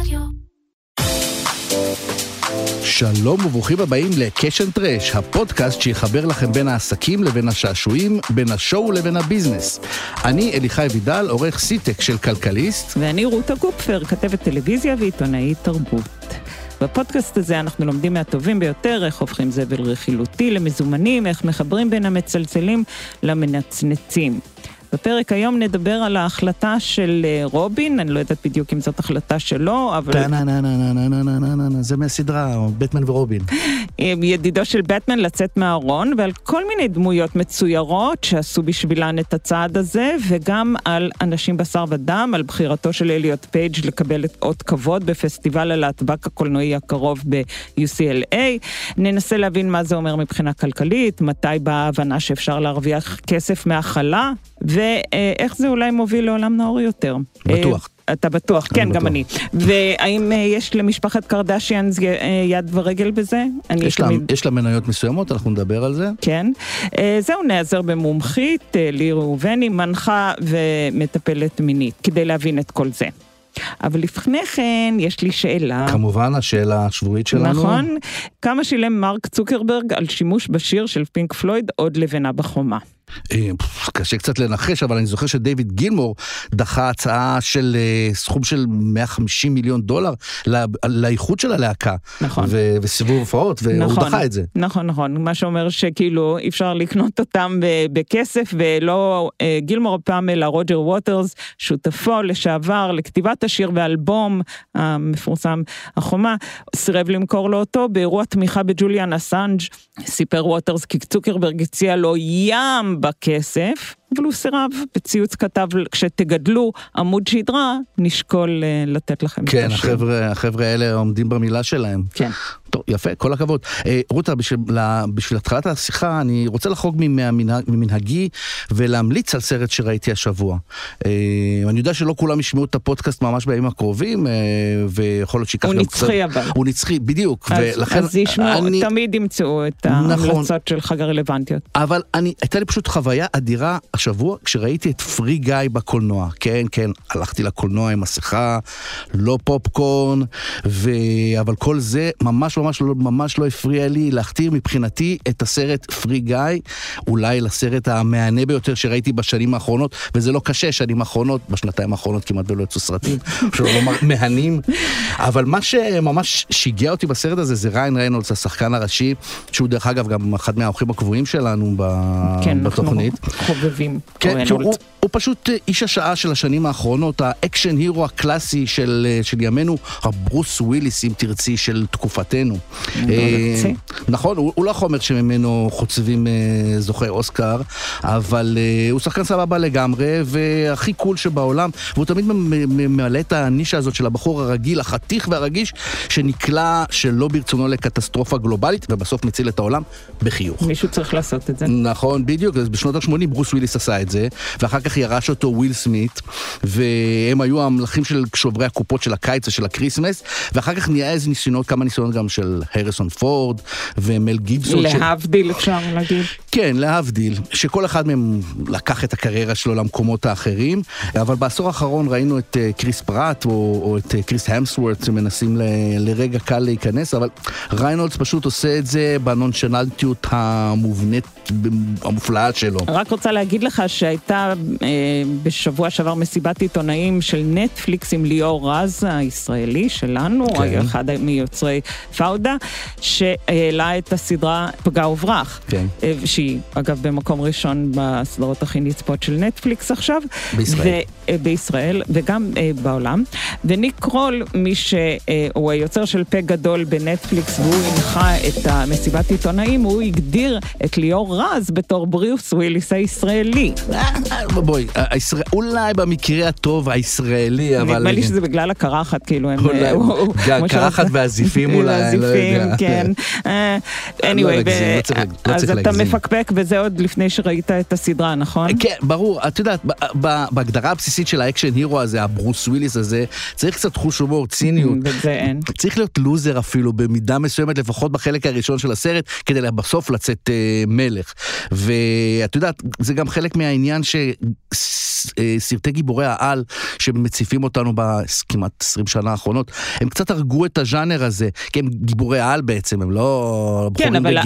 רדיו. שלום וברוכים הבאים ל Cash and Trash, הפודקאסט שיחבר לכם בין העסקים לבין השעשועים, בין ה show לבין ה business. אני אליחי וידל, עורך סיטק של כלכליסט. ואני רותה קופפר, כתבת טלוויזיה ועיתונאית תרבות. בפודקאסט הזה אנחנו לומדים מהטובים ביותר איך הופכים זבל רכילותי למזומנים, איך מחברים בין המצלצלים למנצנצים. בפרק היום נדבר על ההחלטה של אה, רובין, אני לא יודעת בדיוק אם זאת החלטה שלו, אבל... זה מהסדרה, בטמן ורובין. ידידו של בטמן לצאת מהארון, ועל כל מיני דמויות מצוירות שעשו בשבילן את הצעד הזה, וגם על אנשים בשר ודם, על בחירתו של אליוט פייג' לקבל את אות כבוד בפסטיבל הלהטבק הקולנועי הקרוב ב-UCLA. ננסה להבין מה זה אומר מבחינה כלכלית, מתי באה ההבנה שאפשר להרוויח כסף מהכלה, ו... ואיך זה אולי מוביל לעולם נאור יותר. בטוח. אתה בטוח, כן, בטוח. גם אני. והאם אה, יש למשפחת קרדשיאנס אה, יד ורגל בזה? יש לה- תמיד- יש לה מניות מסוימות, אנחנו נדבר על זה. כן. אה, זהו, נעזר במומחית, אה, לי ראובני, מנחה ומטפלת מינית, כדי להבין את כל זה. אבל לפני כן, יש לי שאלה. כמובן, השאלה השבועית שלנו. נכון? כמה שילם מרק צוקרברג על שימוש בשיר של פינק פלויד, עוד לבנה בחומה? אה, קשה קצת לנחש, אבל אני זוכר שדייוויד גילמור דחה הצעה של אה, סכום של 150 מיליון דולר לאיחוד של הלהקה. נכון. ו- וסיבוב הופעות, והוא נכון. דחה את זה. נכון, נכון, מה שאומר שכאילו אי אפשר לקנות אותם בכסף, ולא אה, גילמור פעם אלא רוג'ר ווטרס, שותפו לשעבר לכתיבת השיר ואלבום המפורסם החומה, סירב למכור לו אותו באירוע תמיכה בג'וליאן אסנג', סיפר ווטרס כי צוקרברג הציע לו ים בכסף. אבל הוא סירב, בציוץ כתב, כשתגדלו עמוד שדרה, נשקול אה, לתת לכם את כן. החבר'ה החבר'ה האלה עומדים במילה שלהם. כן. טוב, יפה, כל הכבוד. אה, רותה, בשביל, בשביל התחלת השיחה, אני רוצה לחרוג ממנהג, ממנהגי ולהמליץ על סרט שראיתי השבוע. אה, אני יודע שלא כולם ישמעו את הפודקאסט ממש בימים הקרובים, אה, ויכול להיות שייקח הוא גם נצחי אבל. הוא נצחי, בדיוק. אז, ולכן אז ישמעו, אני... תמיד ימצאו את נכון. ההמלצות של חג הרלוונטיות. אבל אני, הייתה לי פשוט חוויה אדירה השבוע כשראיתי את פרי גיא בקולנוע. כן, כן, הלכתי לקולנוע עם מסכה, לא פופקורן, ו... אבל כל זה ממש ממש לא, ממש לא הפריע לי להכתיר מבחינתי את הסרט פרי גיא, אולי לסרט המהנה ביותר שראיתי בשנים האחרונות, וזה לא קשה, שנים האחרונות, בשנתיים האחרונות כמעט ולא יצאו סרטים, שלא לומר מהנים. אבל מה שממש שיגע אותי בסרט הזה זה ראיין ריינולדס, השחקן הראשי, שהוא דרך אגב גם אחד מהאורחים הקבועים שלנו ב... כן, אנחנו בתוכנית. חובבים. כן, אורן כי הוא, הולץ. הוא פשוט אה, איש השעה של השנים האחרונות, ה action hero הקלאסי של, אה, של ימינו, הברוס וויליס, אם תרצי, של תקופתנו. נכון, הוא, הוא לא החומר שממנו חוצבים אה, זוכי אוסקר, אבל אה, הוא שחקן סבבה לגמרי, והכי cool שבעולם, והוא תמיד ממלא את הנישה הזאת של הבחור הרגיל, החתיך והרגיש, שנקלע שלא ברצונו לקטסטרופה גלובלית, ובסוף מציל את העולם בחיוך. מישהו צריך לעשות את זה. נכון, בדיוק, אז בשנות ה-80 ברוס וויליס עשה את זה, ואחר כך ירש אותו וויל סמית, והם היו המלכים של שוברי הקופות של הקיץ ושל הכריסמס, ואחר כך נהיה איזה ניסיונות, כמה ניסיונות גם של האריסון פורד ומל גיבסון. ש- להבדיל אפשר להגיד. כן, להבדיל, שכל אחד מהם לקח את הקריירה שלו למקומות האחרים, אבל בעשור האחרון ראינו את אה, כריס פראט או, או את אה, כריס המסוורת' שמנסים ל, לרגע קל להיכנס, אבל ריינולדס פשוט עושה את זה בנונשלנטיות המובנית, המופלאה שלו. רק רוצה להגיד לך שהייתה אה, בשבוע שעבר מסיבת עיתונאים של נטפליקס עם ליאור רז הישראלי שלנו. כן. אחד מיוצרי פאודה, שהעלה את הסדרה פגע וברח. כן. אה, שהיא אגב במקום ראשון בסדרות הכי נצפות של נטפליקס עכשיו. בישראל. ו, אה, בישראל וגם אה, בעולם. וניק קרול, מי שהוא היוצר של פה גדול בנטפליקס והוא הנחה את המסיבת עיתונאים, הוא הגדיר את ליאור רז בתור בריוס וויליס הישראלי. בואי. אולי במקרה הטוב הישראלי, אבל... נדמה לי שזה בגלל הקרחת, כאילו הם... אולי, קרחת והזיפים אולי, לא יודע. כן. אה, anyway, ו- לא צריך- לא אז אתה. מפקפק בזה עוד לפני שראית את הסדרה, נכון? כן, ברור, את יודעת, בהגדרה הבסיסית של ה action hero הזה, הברוס וויליס הזה, צריך קצת חוש הומור, ציניות. וזה אין. צריך להיות לוזר אפילו, במידה מסוימת, לפחות בחלק הראשון של הסרט, כדי בסוף לצאת אה, מלך. ואת יודעת, זה גם חלק מהעניין סרטי גיבורי העל שמציפים אותנו בכמעט 20 שנה האחרונות, הם קצת הרגו את הז'אנר הזה, כי הם גיבורי העל בעצם, הם לא כן, אבל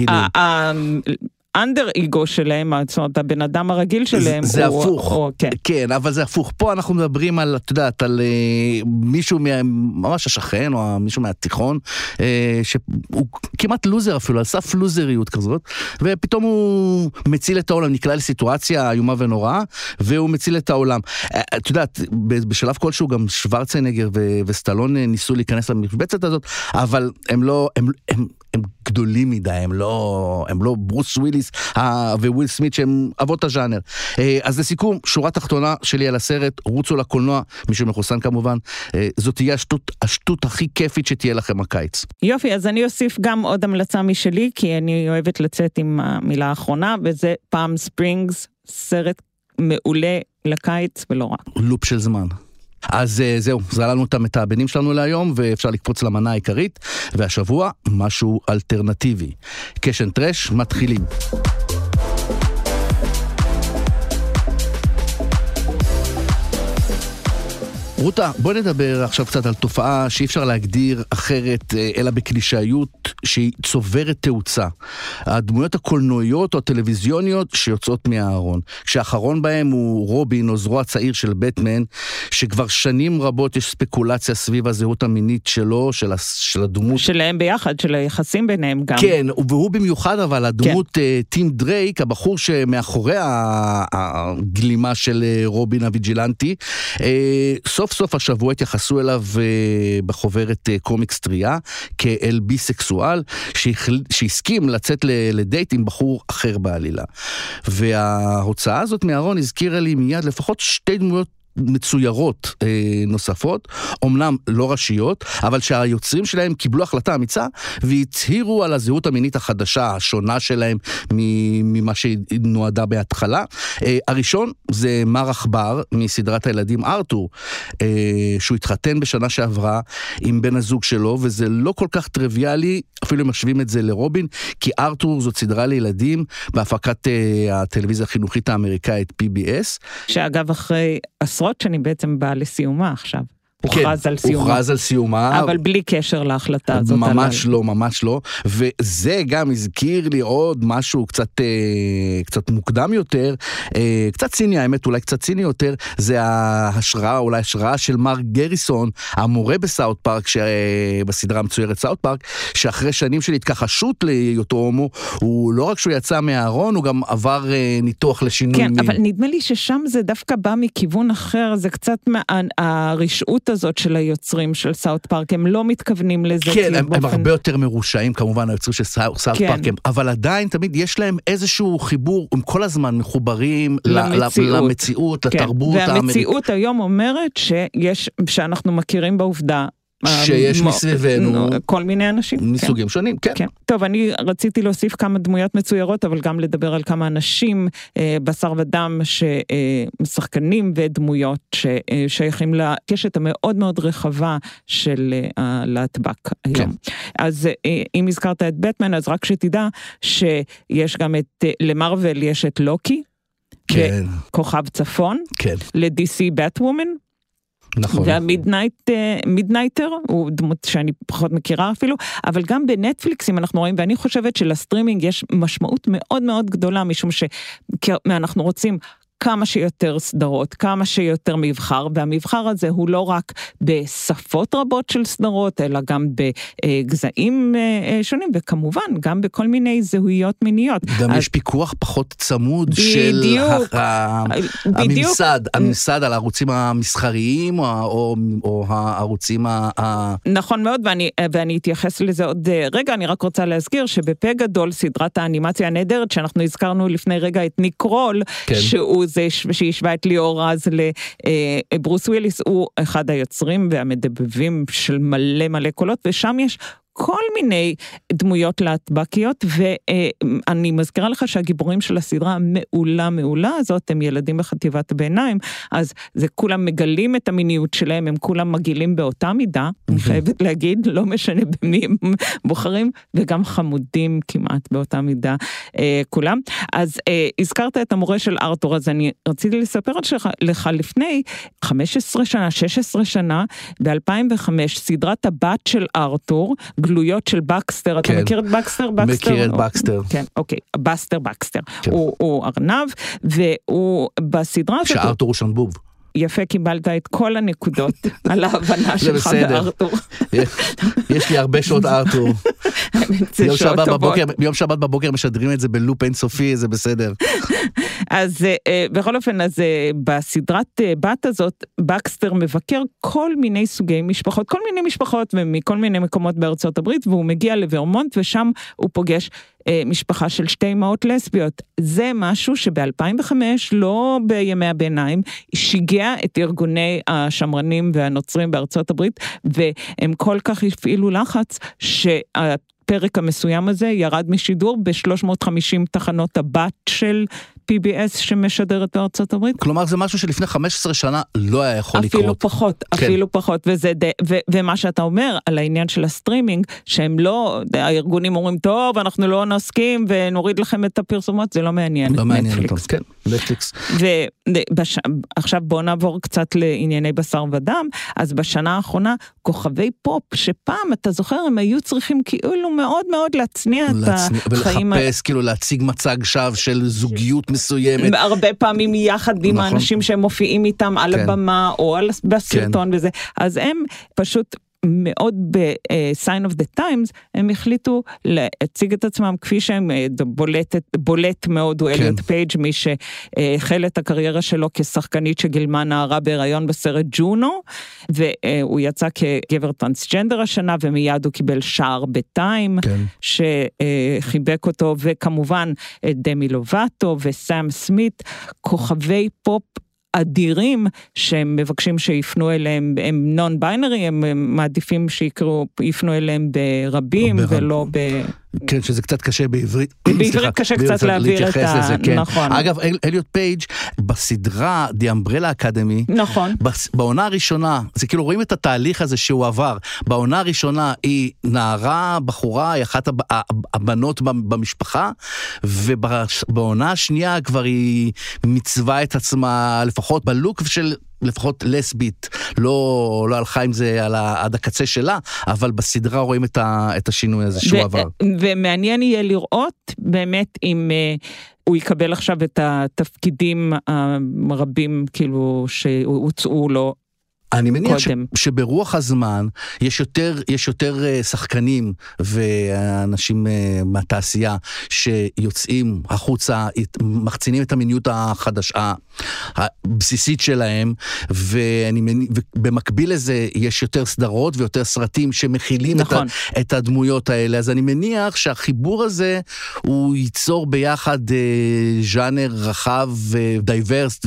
האנדר אגו שלהם, זאת אומרת, הבן אדם הרגיל שלהם. זה הוא, הפוך, כן. כן, אבל זה הפוך. פה אנחנו מדברים על, את יודעת, על uh, מישהו מה, ממש השכן, או מישהו מהתיכון, uh, שהוא כמעט לוזר אפילו, על סף לוזריות כזאת, ופתאום הוא מציל את העולם, נקלע לסיטואציה איומה ונוראה, והוא מציל את העולם. Uh, את יודעת, בשלב כלשהו גם שוורצנגר וסטלון ניסו להיכנס למשבצת הזאת, אבל הם לא, הם, הם, הם גדולים מדי, הם לא, הם לא ברוס וויליס וויל סמית שהם אבות הז'אנר. אה, אז לסיכום, שורה תחתונה שלי על הסרט, רוצו לקולנוע, מי שמחוסן כמובן, אה, זאת תהיה השטות, השטות הכי כיפית שתהיה לכם הקיץ. יופי, אז אני אוסיף גם עוד המלצה משלי, כי אני אוהבת לצאת עם המילה האחרונה, וזה Palm Springs, סרט מעולה לקיץ ולא רק. לופ של זמן. אז אה, זהו, זללנו את המתאבנים שלנו להיום, ואפשר לקפוץ למנה העיקרית, והשבוע משהו אלטרנטיבי. קשן טרש, מתחילים. רותה, בואי נדבר עכשיו קצת על תופעה שאי אפשר להגדיר אחרת, אה, אלא בקלישאיות שהיא צוברת תאוצה. הדמויות הקולנועיות או הטלוויזיוניות שיוצאות מהארון. כשהאחרון בהם הוא רובין, או זרוע צעיר של בטמן, שכבר שנים רבות יש ספקולציה סביב הזהות המינית שלו, של, של הדמות. שלהם ביחד, של היחסים ביניהם גם. כן, והוא במיוחד אבל, הדמות כן. uh, טים דרייק, הבחור שמאחורי הגלימה של uh, רובין הוויג'ילנטי, סוף סוף סוף השבוע התייחסו אליו uh, בחוברת uh, קומיקס טריה כאל ביסקסואל שהסכים לצאת לדייט עם בחור אחר בעלילה. וההוצאה הזאת מהארון הזכירה לי מיד לפחות שתי דמויות מצוירות אה, נוספות, אמנם לא ראשיות, אבל שהיוצרים שלהם קיבלו החלטה אמיצה והצהירו על הזהות המינית החדשה, השונה שלהם ממה שהיא נועדה בהתחלה. אה, הראשון זה מר עכבר מסדרת הילדים ארתור, אה, שהוא התחתן בשנה שעברה עם בן הזוג שלו, וזה לא כל כך טריוויאלי, אפילו אם משווים את זה לרובין, כי ארתור זאת סדרה לילדים בהפקת אה, הטלוויזיה החינוכית האמריקאית PBS. שאגב, אחרי עשרות שנים בעצם באה לסיומה עכשיו. הוכרז כן, על סיומה. הוכרז על סיומה. אבל בלי קשר להחלטה הזאת. ממש על... לא, ממש לא. וזה גם הזכיר לי עוד משהו קצת, אה, קצת מוקדם יותר, אה, קצת ציני, האמת אולי קצת ציני יותר, זה ההשראה, אולי השראה של מר גריסון, המורה בסאוט פארק, ש... בסדרה המצוירת סאות' פארק, שאחרי שנים של התכחשות להיותו הומו, הוא לא רק שהוא יצא מהארון, הוא גם עבר אה, ניתוח לשינוי כן, מין. אבל נדמה לי ששם זה דווקא בא מכיוון אחר, זה קצת מה... הרשעות הזאת של היוצרים של סאות' פארק, הם לא מתכוונים לזה. כן, הם, באופן... הם הרבה יותר מרושעים כמובן, היוצרים של סאות' כן. פארק, הם, אבל עדיין תמיד יש להם איזשהו חיבור, הם כל הזמן מחוברים למציאות, למציאות כן. לתרבות האמריקאית. והמציאות האמריק... היום אומרת שיש, שאנחנו מכירים בעובדה שיש מסביבנו כל מיני אנשים. מסוגים כן. שונים, כן. כן. טוב, אני רציתי להוסיף כמה דמויות מצוירות, אבל גם לדבר על כמה אנשים, אה, בשר ודם, ששחקנים אה, ודמויות ששייכים לקשת המאוד מאוד רחבה של אה, הלהטב"ק היום. כן. אז אה, אם הזכרת את בטמן, אז רק שתדע שיש גם את, אה, למרוויל יש את לוקי. כן. כוכב צפון. כן. ל-DC Batwoman. נכון. והמידנייטר, הוא דמות שאני פחות מכירה אפילו, אבל גם בנטפליקס, אם אנחנו רואים, ואני חושבת שלסטרימינג יש משמעות מאוד מאוד גדולה, משום שאנחנו רוצים כמה שיותר סדרות, כמה שיותר מבחר, והמבחר הזה הוא לא רק בשפות רבות של סדרות, אלא גם בגזעים אה, אה, שונים, וכמובן גם בכל מיני זהויות מיניות. גם אז... יש פיקוח פחות צמוד בדיוק, של. בדיוק. הממסד, הממסד על הערוצים המסחריים או, או, או הערוצים ה... נכון מאוד, ואני, ואני אתייחס לזה עוד אה, רגע, אני רק רוצה להזכיר שבפה גדול, סדרת האנימציה הנהדרת, שאנחנו הזכרנו לפני רגע את ניקרול, כן. שהוא זה שהשווה את ליאור רז לברוס וויליס, הוא אחד היוצרים והמדבבים של מלא מלא קולות, ושם יש כל מיני דמויות להטבקיות, ואני מזכירה לך שהגיבורים של הסדרה המעולה מעולה הזאת הם ילדים בחטיבת הביניים, אז זה כולם מגלים את המיניות שלהם, הם כולם מגעילים באותה מידה, אני חייבת להגיד, לא משנה במי הם בוחרים, וגם חמודים כמעט באותה מידה אה, כולם. אז אה, הזכרת את המורה של ארתור, אז אני רציתי לספר לך לפני 15 שנה, 16 שנה, ב-2005, סדרת הבת של ארתור, גלויות של בקסטר, כן. אתה מכיר את בקסטר? בקסטר? מכיר את בקסטר. כן, אוקיי, בסטר בקסטר. כן. הוא, הוא ארנב, והוא בסדרה. שארתור הוא שנבוב. יפה, קיבלת את כל הנקודות על ההבנה שלך בארתור. יש לי הרבה שעות ארתור. ביום שבת בבוקר משדרים את זה בלופ אינסופי, זה בסדר. אז אה, אה, בכל אופן, אז אה, בסדרת בת הזאת, בקסטר מבקר כל מיני סוגי משפחות, כל מיני משפחות ומכל מיני מקומות בארצות הברית, והוא מגיע לוורמונט ושם הוא פוגש משפחה של שתי אמהות לסביות. זה משהו שב-2005, לא בימי הביניים, שיגע את ארגוני השמרנים והנוצרים בארצות הברית, והם כל כך הפעילו לחץ שה... הפרק המסוים הזה ירד משידור ב-350 תחנות הבת של PBS שמשדרת בארצות הברית? כלומר זה משהו שלפני 15 שנה לא היה יכול אפילו לקרות. פחות, כן. אפילו פחות, וזה די, ו, ומה שאתה אומר על העניין של הסטרימינג, שהם לא, הארגונים אומרים, טוב, אנחנו לא נסכים ונוריד לכם את הפרסומות, זה לא מעניין לא מעניין אותם, כן, נטפליקס. ועכשיו בואו נעבור קצת לענייני בשר ודם, אז בשנה האחרונה, כוכבי פופ, שפעם, אתה זוכר, הם היו צריכים כאילו מאוד מאוד להצניע את החיים. ולחפש, כאילו להציג מצג שווא של זוגיות מסוימת. הרבה פעמים יחד עם נכון. האנשים שהם מופיעים איתם על כן. הבמה או על, בסרטון כן. וזה, אז הם פשוט מאוד ב-sign of the times, הם החליטו להציג את עצמם כפי שהם, אה, בולט, בולט מאוד הוא כן. אליוט פייג', מי שהחל את הקריירה שלו כשחקנית שגילמה נערה בהיריון בסרט ג'ונו, והוא יצא כגבר טרנסג'נדר השנה, ומיד הוא קיבל שער בטיים, כן. שחיבק אותו, וכמובן דמי לובטו וסאם סמית, כוכבי פופ. אדירים שהם מבקשים שיפנו אליהם, הם non-binary, הם מעדיפים שיקראו, יפנו אליהם ברבים ולא ב... כן, שזה קצת קשה בעברית. בעברית קשה קצת להעביר את ה... לזה, כן. נכון. אגב, אל, אליוט פייג' בסדרה The Umbrella Academy, נכון. בעונה הראשונה, זה כאילו רואים את התהליך הזה שהוא עבר. בעונה הראשונה היא נערה, בחורה, היא אחת הבנות במשפחה, ובעונה השנייה כבר היא מצווה את עצמה, לפחות בלוק של... לפחות לסבית, לא, לא הלכה עם זה על ה, עד הקצה שלה, אבל בסדרה רואים את, ה, את השינוי הזה שהוא ו- עבר. ומעניין יהיה לראות באמת אם uh, הוא יקבל עכשיו את התפקידים הרבים כאילו שהוצאו לו אני מניח ש, שברוח הזמן יש יותר, יש יותר אה, שחקנים ואנשים אה, מהתעשייה שיוצאים החוצה, מחצינים את המיניות החדשה, הבסיסית שלהם, ואני מניח, ובמקביל לזה יש יותר סדרות ויותר סרטים שמכילים נכון. את, ה, את הדמויות האלה, אז אני מניח שהחיבור הזה הוא ייצור ביחד אה, ז'אנר רחב ו diverse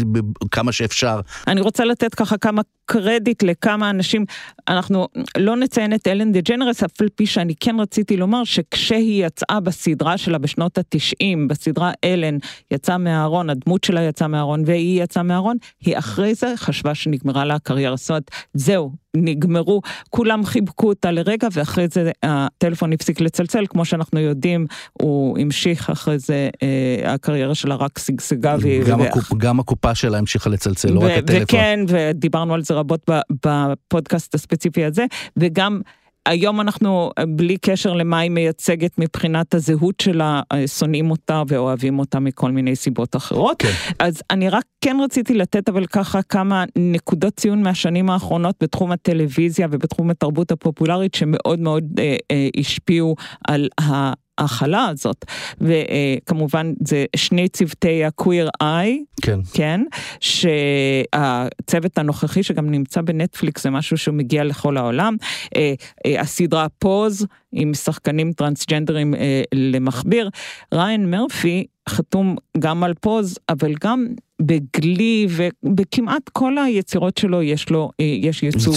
כמה שאפשר. אני רוצה לתת ככה כמה קרדיט לכמה אנשים, אנחנו לא נציין את אלן דה ג'נרס, אף על פי שאני כן רציתי לומר שכשהיא יצאה בסדרה שלה בשנות התשעים, בסדרה אלן, יצאה מהארון, הדמות שלה יצאה מהארון והיא יצאה מהארון, היא אחרי זה חשבה שנגמרה לה הקריירה. זאת אומרת, זהו, נגמרו, כולם חיבקו אותה לרגע ואחרי זה הטלפון הפסיק לצלצל, כמו שאנחנו יודעים, הוא המשיך אחרי זה, אה, הקריירה שלה רק שגשגה. גם, ו... הקופ, גם הקופה שלה המשיכה לצלצל, לא רק הטלפון. וכן, ודיברנו על זה רבות בפודקאסט הספציפי הזה, וגם היום אנחנו, בלי קשר למה היא מייצגת מבחינת הזהות שלה, שונאים אותה ואוהבים אותה מכל מיני סיבות אחרות. כן. אז אני רק כן רציתי לתת אבל ככה כמה נקודות ציון מהשנים האחרונות בתחום הטלוויזיה ובתחום התרבות הפופולרית שמאוד מאוד אה, אה, השפיעו על ה... ההכלה הזאת, וכמובן זה שני צוותי ה-queer eye, כן, כן, שהצוות הנוכחי שגם נמצא בנטפליקס זה משהו שהוא מגיע לכל העולם, אה, אה, הסדרה פוז עם שחקנים טרנסג'נדרים אה, למכביר, ריין מרפי חתום גם על פוז, אבל גם בגלי ובכמעט כל היצירות שלו יש לו, יש ייצוג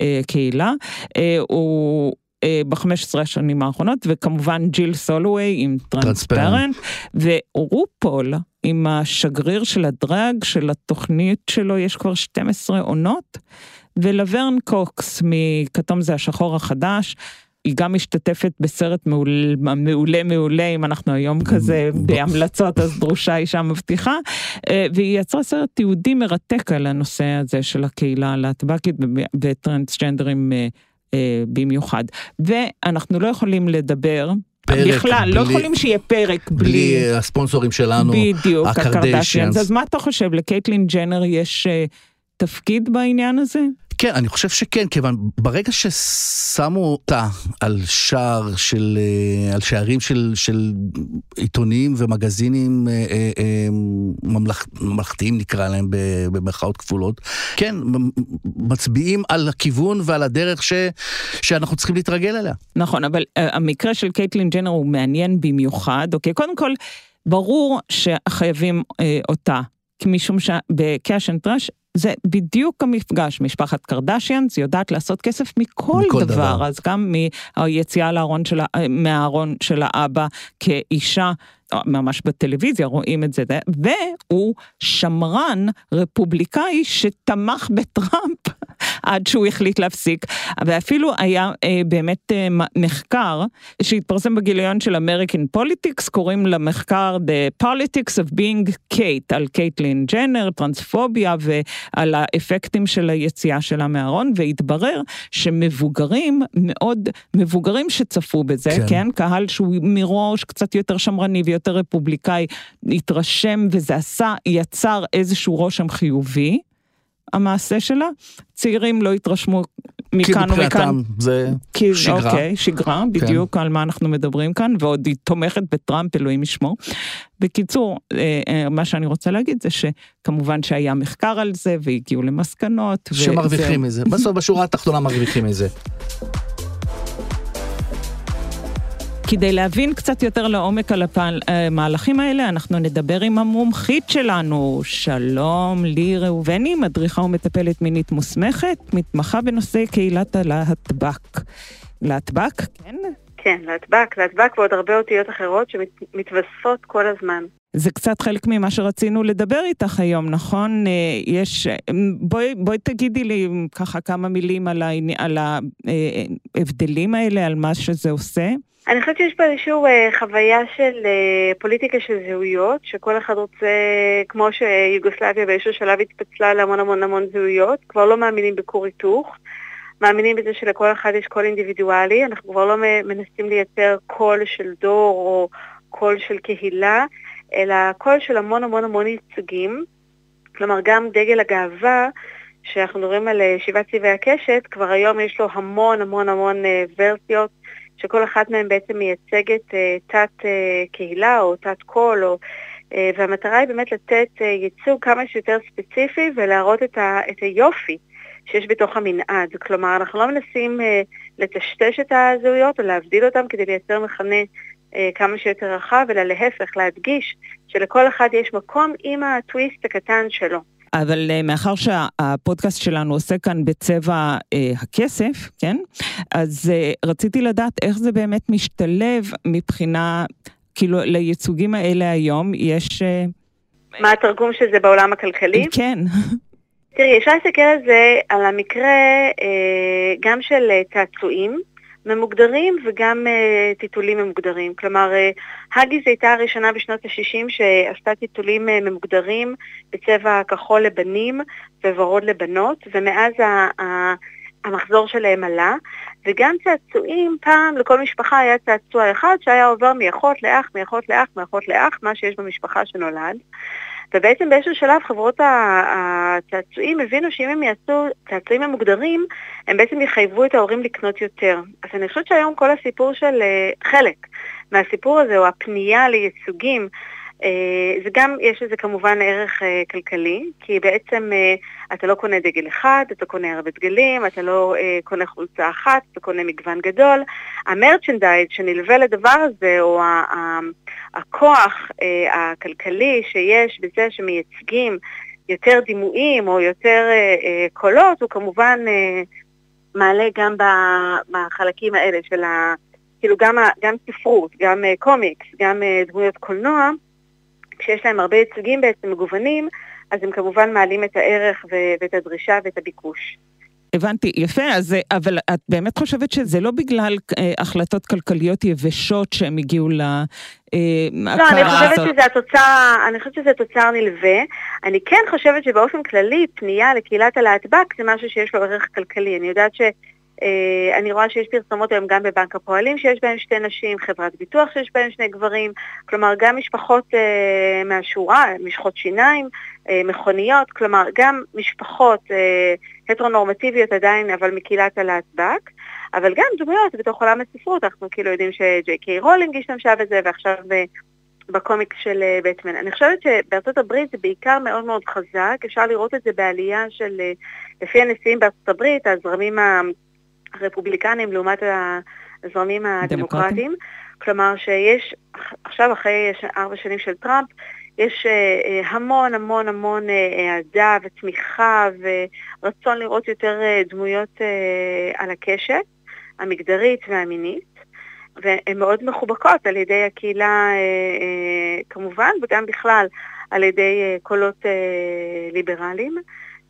לקהילה. הוא ב-15 השנים האחרונות, וכמובן ג'יל סולווי עם טרנספרנט, ורופול עם השגריר של הדרג של התוכנית שלו, יש כבר 12 עונות, ולוורן קוקס מכתום זה השחור החדש. היא גם משתתפת בסרט מעולה, מעולה מעולה, אם אנחנו היום כזה בהמלצות, אז דרושה אישה מבטיחה, אה, והיא יצרה סרט תיעודי מרתק על הנושא הזה של הקהילה הלהטב"קית וטרנסג'נדרים אה, אה, במיוחד. ואנחנו לא יכולים לדבר פרק בכלל, לא בלי, לא יכולים שיהיה פרק בלי... בלי הספונסורים שלנו, בדיוק, הקרדשיאנס. אז מה אתה חושב, לקייטלין ג'נר יש תפקיד בעניין הזה? כן, אני חושב שכן, כיוון ברגע ששמו אותה על שער של, אה, על שערים של, של עיתונים ומגזינים אה, אה, ממלכ, ממלכתיים נקרא להם במרכאות כפולות, כן, מצביעים על הכיוון ועל הדרך ש, שאנחנו צריכים להתרגל אליה. נכון, אבל המקרה של קייטלין ג'נר הוא מעניין במיוחד, אוקיי? קודם כל, ברור שחייבים אה, אותה. משום שב cash and trash זה בדיוק המפגש, משפחת קרדשיאנס יודעת לעשות כסף מכל, מכל דבר, דבר, אז גם מהיציאה לארון של, מהארון של האבא כאישה ממש בטלוויזיה רואים את זה, והוא שמרן רפובליקאי שתמך בטראמפ עד שהוא החליט להפסיק, ואפילו היה אה, באמת אה, מחקר שהתפרסם בגיליון של American Politics, קוראים למחקר The Politics of Being Cait, על קייטלין ג'נר, טרנספוביה ועל האפקטים של היציאה שלה מהארון, והתברר שמבוגרים מאוד, מבוגרים שצפו בזה, כן, כן? קהל שהוא מראש קצת יותר שמרני ויותר... יותר רפובליקאי התרשם וזה עשה, יצר איזשהו רושם חיובי, המעשה שלה. צעירים לא התרשמו מכאן ומכאן. כי מבחינתם זה כי, שגרה. אוקיי, שגרה, כן. בדיוק כן. על מה אנחנו מדברים כאן, ועוד היא תומכת בטראמפ, אלוהים ישמור. בקיצור, אה, אה, מה שאני רוצה להגיד זה שכמובן שהיה מחקר על זה, והגיעו למסקנות. שמרוויחים מזה, בסוף בשורה התחתונה מרוויחים מזה. כדי להבין קצת יותר לעומק על המהלכים האלה, אנחנו נדבר עם המומחית שלנו. שלום, לי ראובני, מדריכה ומטפלת מינית מוסמכת, מתמחה בנושא קהילת הלהטב"ק. להטב"ק, כן? כן, להטב"ק, להטב"ק ועוד הרבה אותיות אחרות שמתווספות כל הזמן. זה קצת חלק ממה שרצינו לדבר איתך היום, נכון? אה, יש, בואי, בואי תגידי לי ככה כמה מילים על, העני, על ההבדלים האלה, על מה שזה עושה. אני חושבת שיש פה איזושהי אה, חוויה של אה, פוליטיקה של זהויות, שכל אחד רוצה, כמו שיוגוסלביה באיזשהו שלב התפצלה להמון המון המון זהויות, כבר לא מאמינים בכור היתוך, מאמינים בזה שלכל אחד יש קול אינדיבידואלי, אנחנו כבר לא מנסים לייצר קול של דור או קול של קהילה, אלא קול של המון המון המון ייצוגים. כלומר, גם דגל הגאווה, שאנחנו מדברים על אה, שבעת צבעי הקשת, כבר היום יש לו המון המון המון ורסיות. שכל אחת מהן בעצם מייצגת אה, תת אה, קהילה או תת קול, או, אה, והמטרה היא באמת לתת ייצוג כמה שיותר ספציפי ולהראות את, ה, את היופי שיש בתוך המנעד. כלומר, אנחנו לא מנסים לטשטש את הזהויות או להבדיל אותם כדי לייצר מכנה כמה שיותר רחב, אלא להפך, להדגיש שלכל אחד יש מקום עם הטוויסט הקטן שלו. אבל אה, מאחר שהפודקאסט שלנו עושה כאן בצבע אה, הכסף, כן? אז אה, רציתי לדעת איך זה באמת משתלב מבחינה, כאילו, לייצוגים האלה היום יש... מה התרגום של זה בעולם הכלכלי? כן. תראי, אפשר להסתכל על זה, על המקרה גם של צעצועים. ממוגדרים וגם uh, טיטולים ממוגדרים. כלומר, uh, הייתה הראשונה בשנות ה-60 שעשתה טיטולים uh, ממוגדרים בצבע כחול לבנים וורוד לבנות, ומאז ה- ה- המחזור שלהם עלה, וגם צעצועים, פעם לכל משפחה היה צעצוע אחד שהיה עובר מאחות לאח, מאחות לאח, מאחות לאח, מה שיש במשפחה שנולד. ובעצם באיזשהו שלב חברות הצעצועים הבינו שאם הם יעשו צעצועים המוגדרים, הם בעצם יחייבו את ההורים לקנות יותר. אז אני חושבת שהיום כל הסיפור של אה, חלק מהסיפור הזה, או הפנייה לייצוגים, זה גם, יש לזה כמובן ערך אה, כלכלי, כי בעצם אתה לא קונה דגל אחד, אתה קונה הרבה דגלים, אתה לא קונה חולצה אחת, אתה קונה מגוון גדול. המרצ'נדייז שנלווה לדבר הזה, או הכוח אה, הכלכלי שיש בזה שמייצגים יותר דימויים או יותר אה, אה, קולות, הוא כמובן אה, מעלה גם בחלקים האלה של ה... כאילו גם, גם ספרות, גם קומיקס, גם דמויות קולנוע, כשיש להם הרבה ייצוגים בעצם מגוונים, אז הם כמובן מעלים את הערך ואת הדרישה ואת הביקוש. הבנתי, יפה, אז, אבל את באמת חושבת שזה לא בגלל אה, החלטות כלכליות יבשות שהם הגיעו להכרה הזאת? לא, אני חושבת שזה התוצר, אני חושבת שזה תוצר נלווה. אני כן חושבת שבאופן כללי, פנייה לקהילת הלהטב"ק זה משהו שיש לו ערך כלכלי. אני יודעת ש... Uh, אני רואה שיש פרסומות היום גם בבנק הפועלים שיש בהם שתי נשים, חברת ביטוח שיש בהם שני גברים, כלומר גם משפחות uh, מהשורה, משחות שיניים, uh, מכוניות, כלומר גם משפחות הטרונורמטיביות עדיין, אבל מקהילת הלהטב"ק, אבל גם דמויות בתוך עולם הספרות, אנחנו כאילו יודעים שג'יי קיי רולינג השתמשה בזה, ועכשיו בקומיקס של בטמן. אני חושבת שבארצות הברית זה בעיקר מאוד מאוד חזק, אפשר לראות את זה בעלייה של, לפי הנשיאים בארצות הברית, הזרמים הרפובליקנים לעומת הזרמים הדמוקרטיים. כלומר שיש, עכשיו אחרי ארבע שנים של טראמפ, יש אה, המון המון המון אהדה אה, ותמיכה ורצון לראות יותר דמויות על הקשת המגדרית והמינית, והן מאוד מחובקות על ידי הקהילה כמובן, וגם בכלל על ידי קולות ליברליים.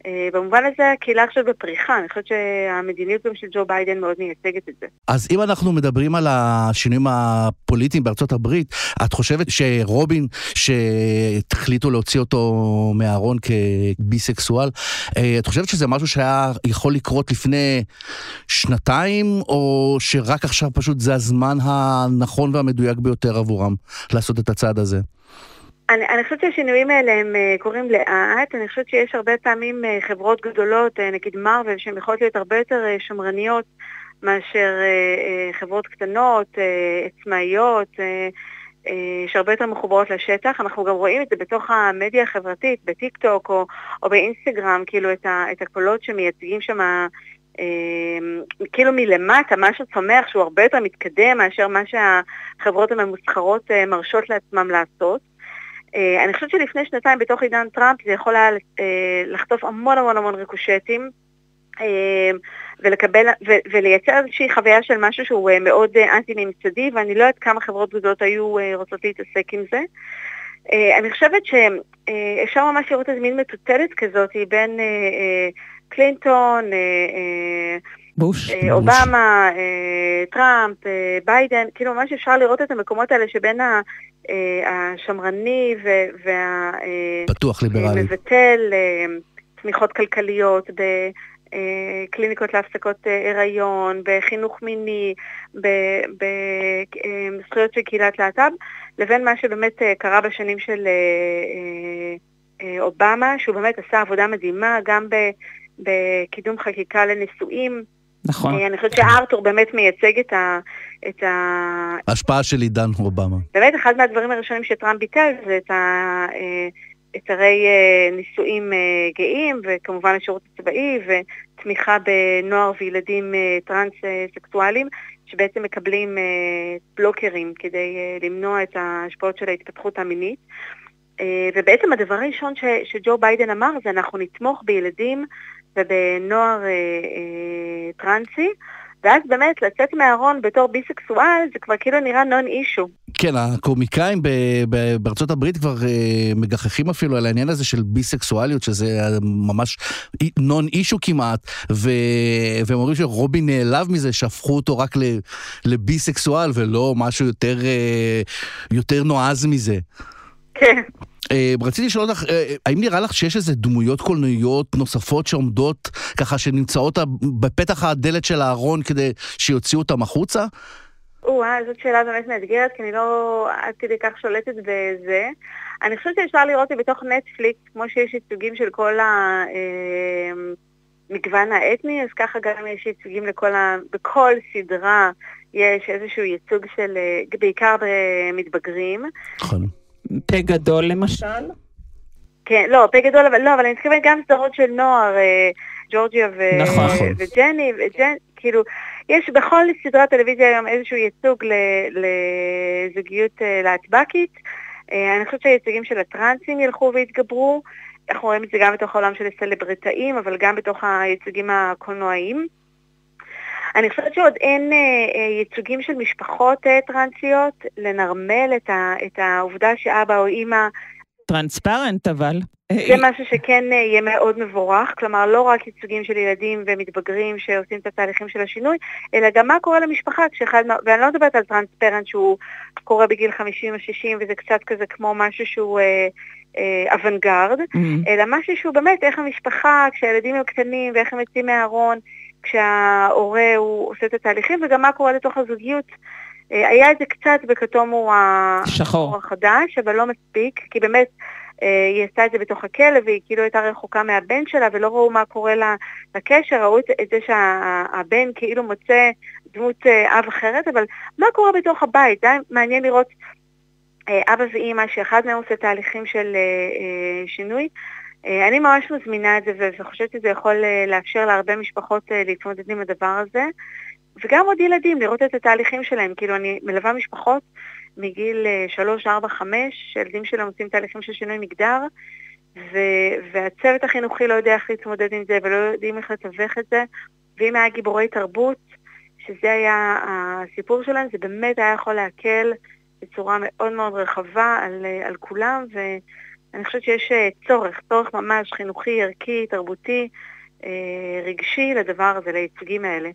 אה, במובן הזה הקהילה עכשיו בפריחה, אני חושבת שהמדיניות גם של ג'ו ביידן מאוד מייצגת את זה. אז אם אנחנו מדברים על השינויים הפוליטיים בארצות הברית, את חושבת שרובין, שהחליטו להוציא אותו מהארון כביסקסואל, אה, את חושבת שזה משהו שהיה יכול לקרות לפני שנתיים, או שרק עכשיו פשוט זה הזמן הנכון והמדויק ביותר עבורם לעשות את הצעד הזה? אני, אני חושבת שהשינויים האלה הם uh, קורים לאט, אני חושבת שיש הרבה פעמים uh, חברות גדולות, uh, נגיד מרוויל, שהן יכולות להיות הרבה יותר שמרניות מאשר חברות קטנות, עצמאיות, שהרבה יותר מחוברות לשטח. אנחנו גם רואים את זה בתוך המדיה החברתית, בטיק טוק או, או באינסטגרם, כאילו את, ה, את הקולות שמייצגים שם כאילו מלמטה, משהו צומח שהוא הרבה יותר מתקדם מאשר מה שהחברות הממוסחרות מרשות לעצמם לעשות. אה, אני חושבת שלפני שנתיים בתוך עידן טראמפ זה יכול היה אה, לחטוף המון המון המון ריקושטים. אה, ולקבל, ו, ולייצר איזושהי חוויה של משהו שהוא מאוד אנטי-ממסדי, ואני לא יודעת כמה חברות גדולות היו רוצות להתעסק עם זה. אני חושבת שאפשר ממש לראות איזו מין מטוטלת כזאת בין קלינטון, בוש, אובמה, בוש. טראמפ, ביידן, כאילו ממש אפשר לראות את המקומות האלה שבין אה, השמרני וה... פתוח ליברלי. מבטל אה, תמיכות כלכליות בקליניקות להפסקות אה, הריון, בחינוך מיני, בזכויות של קהילת להט"ב, לבין מה שבאמת קרה בשנים של אובמה, שהוא באמת עשה עבודה מדהימה גם בקידום חקיקה לנישואים. נכון. אני חושבת שארתור באמת מייצג את ה... את ה... ההשפעה של עידן אובמה. באמת, אחד מהדברים הראשונים שטראמפ ביטל זה את היתרי אה, אה, נישואים אה, גאים, וכמובן השירות הצבאי, ותמיכה בנוער וילדים טרנס-סקסואלים, שבעצם מקבלים בלוקרים כדי למנוע את ההשפעות של ההתפתחות המינית. ובעצם הדבר הראשון ש, שג'ו ביידן אמר זה אנחנו נתמוך בילדים ובנוער אה, אה, טרנסי, ואז באמת לצאת מהארון בתור ביסקסואל זה כבר כאילו נראה נון אישו. כן, הקומיקאים בארצות הברית כבר אה, מגחכים אפילו על העניין הזה של ביסקסואליות, שזה ממש נון אישו כמעט, ו... והם אומרים שרובי נעלב מזה, שהפכו אותו רק לביסקסואל ולא משהו יותר, אה, יותר נועז מזה. כן. אה, רציתי לשאול אותך, אה, האם נראה לך שיש איזה דמויות קולנועיות נוספות שעומדות ככה שנמצאות בפתח הדלת של הארון כדי שיוציאו אותם החוצה? או-אה, זאת שאלה באמת מאתגרת, כי אני לא עד כדי כך שולטת בזה. אני חושבת שאפשר לראות את בתוך נטפליקס, כמו שיש ייצוגים של כל המגוון אה, האתני, אז ככה גם יש ייצוגים לכל ה... בכל סדרה יש איזשהו ייצוג של, בעיקר במתבגרים. נכון. פה גדול למשל? כן, לא, פה גדול, אבל לא, אבל אני מתכוונת גם סדרות של נוער, אה, ג'ורג'יה ו... נכון. וג'ני, וג'ן, כאילו, יש בכל סדרת טלוויזיה היום איזשהו ייצוג לזוגיות אה, להטבקית. אה, אני חושבת שהייצוגים של הטרנסים ילכו ויתגברו. אנחנו רואים את זה גם בתוך העולם של הסלבריטאים, אבל גם בתוך הייצוגים הקולנועיים. אני חושבת שעוד אין אה, אה, ייצוגים של משפחות אה, טרנסיות לנרמל את, ה, את העובדה שאבא או אימא... טרנספרנט אבל. זה משהו שכן אה, יהיה מאוד מבורך, כלומר לא רק ייצוגים של ילדים ומתבגרים שעושים את התהליכים של השינוי, אלא גם מה קורה למשפחה כשאחד, ואני לא מדברת על טרנספרנט שהוא קורה בגיל 50 או 60 וזה קצת כזה כמו משהו שהוא אה, אה, אוונגרד, mm-hmm. אלא משהו שהוא באמת איך המשפחה, כשהילדים הם קטנים ואיך הם יוצאים מהארון, כשההורה הוא עושה את התהליכים וגם מה קורה לתוך הזוגיות. אה, היה את זה קצת בכתום הוא החדש, אבל לא מספיק, כי באמת אה, היא עשתה את זה בתוך הכלא והיא כאילו הייתה רחוקה מהבן שלה ולא ראו מה קורה לה, לקשר, ראו את, זה שהבן כאילו מוצא דמות אה, אב אחרת, אבל מה קורה בתוך הבית? זה מעניין לראות אבא ואימא שאחד מהם עושה תהליכים של שינוי. אני ממש מזמינה את זה וחושבת שזה יכול לאפשר להרבה משפחות להתמודד עם הדבר הזה. וגם עוד ילדים, לראות את התהליכים שלהם. כאילו, אני מלווה משפחות מגיל 3, 4, 5, ילדים שלהם עושים תהליכים של שינוי מגדר, ו- והצוות החינוכי לא יודע איך להתמודד עם זה ולא יודעים איך לתווך את זה, ואם היה גיבורי תרבות, שזה היה הסיפור שלהם, זה באמת היה יכול להקל בצורה מאוד מאוד רחבה על, על כולם, ואני חושבת שיש אה, צורך, צורך ממש חינוכי, ערכי, תרבותי, אה, רגשי לדבר הזה, לייצוגים האלה.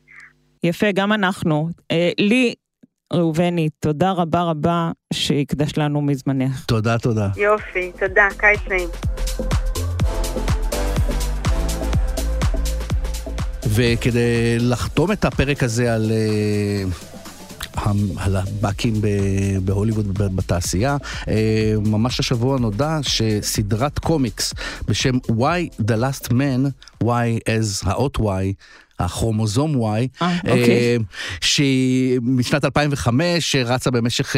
יפה, גם אנחנו. אה, לי ראובני, תודה רבה רבה שהקדש לנו מזמנך. תודה, תודה. יופי, תודה, קיץ נעים. וכדי לחתום את הפרק הזה על... על הבאקים בהוליווד בתעשייה. אה, ממש השבוע נודע שסדרת קומיקס בשם Why the Last Man, Why as האות Y, הכרומוזום Y, אה, אוקיי. שהיא משנת 2005, שרצה במשך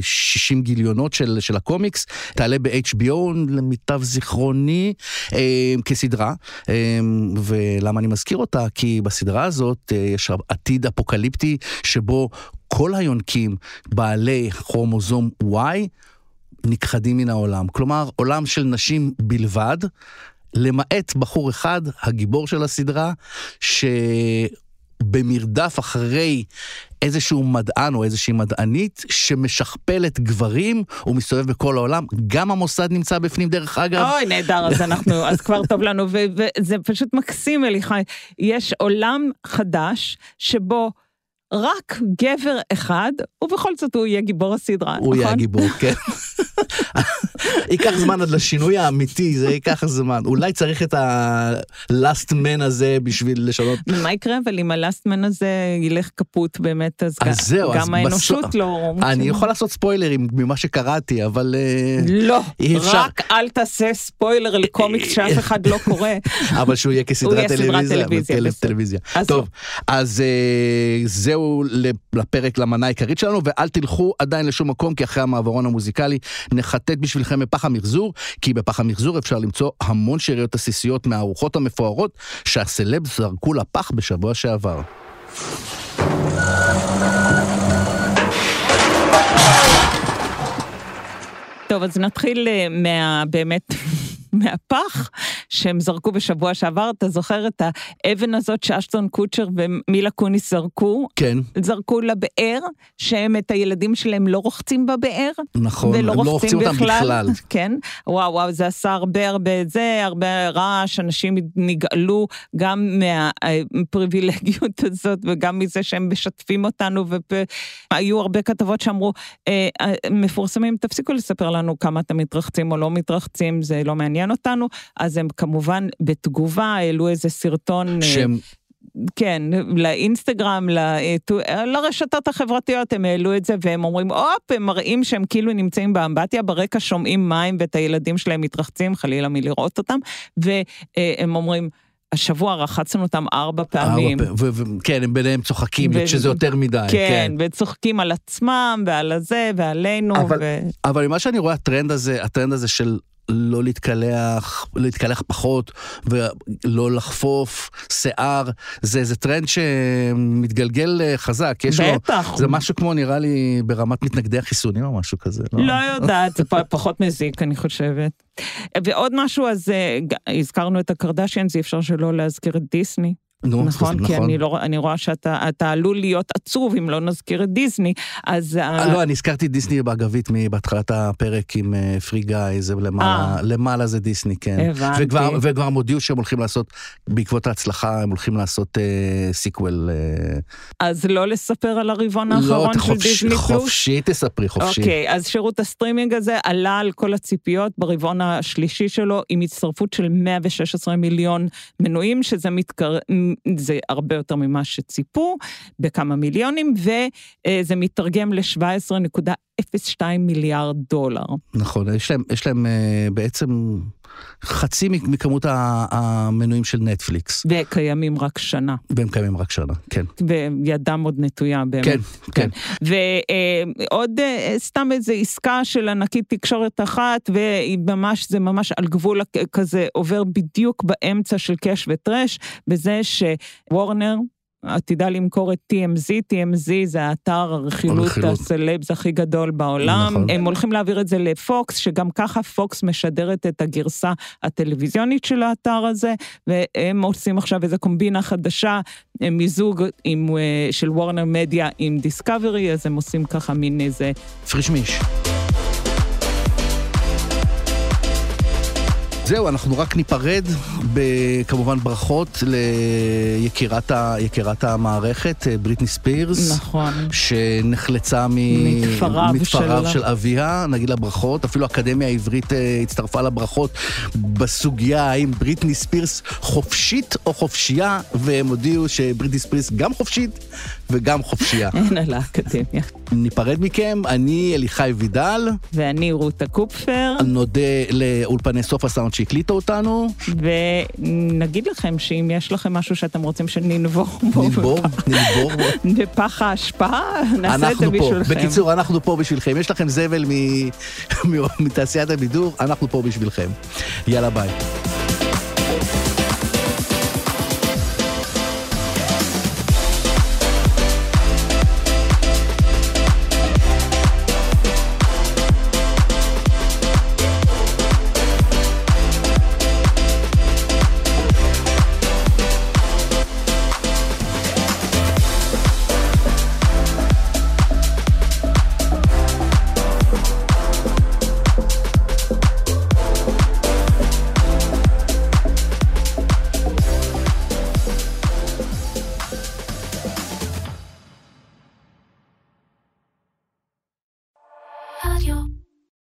60 אה, גיליונות של, של הקומיקס, תעלה ב-HBO למיטב זיכרוני כסדרה. ולמה אני מזכיר אותה? כי בסדרה הזאת יש עתיד אפוקליפטי שבו כל היונקים בעלי כרומוזום Y נכחדים מן העולם. כלומר, עולם של נשים בלבד, למעט בחור אחד, הגיבור של הסדרה, שבמרדף אחרי איזשהו מדען או איזושהי מדענית שמשכפלת גברים, הוא מסתובב בכל העולם, גם המוסד נמצא בפנים דרך אגב. אוי, נהדר, אז אנחנו, אז כבר טוב לנו, וזה פשוט מקסים, אליחי. יש עולם חדש שבו... רק גבר אחד, ובכל זאת הוא יהיה גיבור הסדרה, נכון? הוא יהיה? גיבור, כן. ייקח זמן עד לשינוי האמיתי, זה ייקח זמן. אולי צריך את ה-last man הזה בשביל לשנות. מה יקרה אבל אם ה-last man הזה ילך כפות באמת, אז, אז זהו, גם אז האנושות בסוף... לא... אני יכול לעשות ספוילרים ממה שקראתי, אבל... אה, לא, רק אל תעשה ספוילר לקומיקס שאף אחד לא קורא. אבל שהוא יהיה כסדרת טלוויזיה. טוב, אז אה, זהו לפרק למנה העיקרית שלנו, ואל תלכו עדיין לשום מקום, כי אחרי המעברון המוזיקלי נחטט בשבילכם בפח המחזור, כי בפח המחזור אפשר למצוא המון שאריות עסיסיות מהארוחות המפוארות שהסלבס זרקו לפח בשבוע שעבר. טוב, אז נתחיל אה, מה... באמת מהפח שהם זרקו בשבוע שעבר, אתה זוכר את האבן הזאת שאשטון קוצ'ר ומילה קוניס זרקו? כן. זרקו לבאר, שהם את הילדים שלהם לא רוחצים בבאר. נכון, הם לא רוחצים אותם בכלל. כן, וואו וואו, זה עשה הרבה הרבה זה, הרבה רעש, אנשים נגאלו גם מהפריבילגיות הזאת וגם מזה שהם משתפים אותנו, והיו הרבה כתבות שאמרו, אה, אה, מפורסמים, תפסיקו לספר לנו כמה אתם מתרחצים או לא מתרחצים, זה לא מעניין. מעניין אותנו, אז הם כמובן בתגובה העלו איזה סרטון... אה, שהם... כן, לאינסטגרם, לרשתות החברתיות, הם העלו את זה והם אומרים, הופ, הם מראים שהם כאילו נמצאים באמבטיה, ברקע שומעים מים ואת הילדים שלהם מתרחצים, חלילה מלראות אותם, והם אומרים, השבוע רחצנו אותם ארבע פעמים. ארבע כן, הם ביניהם צוחקים, ו- שזה יותר מדי. כן, כן, וצוחקים על עצמם ועל הזה ועלינו. אבל, ו... אבל ממה שאני רואה, הטרנד הזה, הטרנד הזה של לא להתקלח, להתקלח פחות ולא לחפוף שיער, זה איזה טרנד שמתגלגל אה, חזק. יש בטח. לא, זה משהו כמו נראה לי ברמת מתנגדי החיסונים או משהו כזה. לא, לא יודעת, זה פחות מזיק אני חושבת. ועוד משהו, אז אה, הזכרנו את הקרדשיאנס, אי אפשר שלא להזכיר את דיסני. נו, נכון, זה- כי אני, לא, אני רואה שאתה אתה עלול להיות עצוב אם לא נזכיר את דיסני, אז... ה- אה, לא, אני הזכרתי את דיסני באגבית בהתחלת הפרק עם אה, Free Guy, זה למעלה, אה. למעלה זה דיסני, כן. הבנתי. וכבר, וכבר הם הודיעו שהם הולכים לעשות, בעקבות ההצלחה, הם הולכים לעשות אה, sequel. אה, אז לא לספר על הרבעון האחרון לא, של חופש- דיסני פלוס? חופשי תספרי, חופשי. אוקיי, אז שירות הסטרימינג הזה עלה על כל הציפיות ברבעון השלישי שלו, עם הצטרפות של 116 מיליון מנויים, שזה מתקר... זה הרבה יותר ממה שציפו, בכמה מיליונים, וזה מתרגם ל-17.02 מיליארד דולר. נכון, יש להם, יש להם אה, בעצם חצי מכמות המנויים של נטפליקס, וקיימים רק שנה, והם קיימים רק שנה, כן. וידם עוד נטויה באמת. כן, כן. ועוד אה, סתם איזו עסקה של ענקית תקשורת אחת, והיא ממש, זה ממש על גבול כזה, עובר בדיוק באמצע של קאש וטרש, בזה שוורנר, עתידה למכור את TMZ, TMZ זה האתר הרכילות הרכילות. הסלבס הכי גדול בעולם. נכון. הם הולכים להעביר את זה לפוקס, שגם ככה פוקס משדרת את הגרסה הטלוויזיונית של האתר הזה, והם עושים עכשיו איזו קומבינה חדשה, מיזוג עם, אה, של וורנר מדיה עם דיסקאברי, אז הם עושים ככה מין איזה... פרישמיש. זהו, אנחנו רק ניפרד, כמובן ברכות ליקירת המערכת, אה, בריטני ספירס. נכון. שנחלצה מ... מדבריו מדבריו של- של אביה, נגיד לה ברכות, אפילו האקדמיה העברית אה, הצטרפה לברכות בסוגיה האם בריטני ספירס חופשית או חופשייה, והם הודיעו שבריטני ספירס גם חופשית וגם חופשייה. אין על האקדמיה. ניפרד מכם, אני אליחי וידל, ואני רותה קופפר, נודה לאולפני סוף הסאונד שהקליטו אותנו, ונגיד לכם שאם יש לכם משהו שאתם רוצים שננבור בו, ננבור, ננבור בו. בפח האשפה, נעשה את זה. בשבילכם. בקיצור, אנחנו פה בשבילכם. יש לכם זבל מתעשיית הבידור, אנחנו פה בשבילכם. יאללה ביי.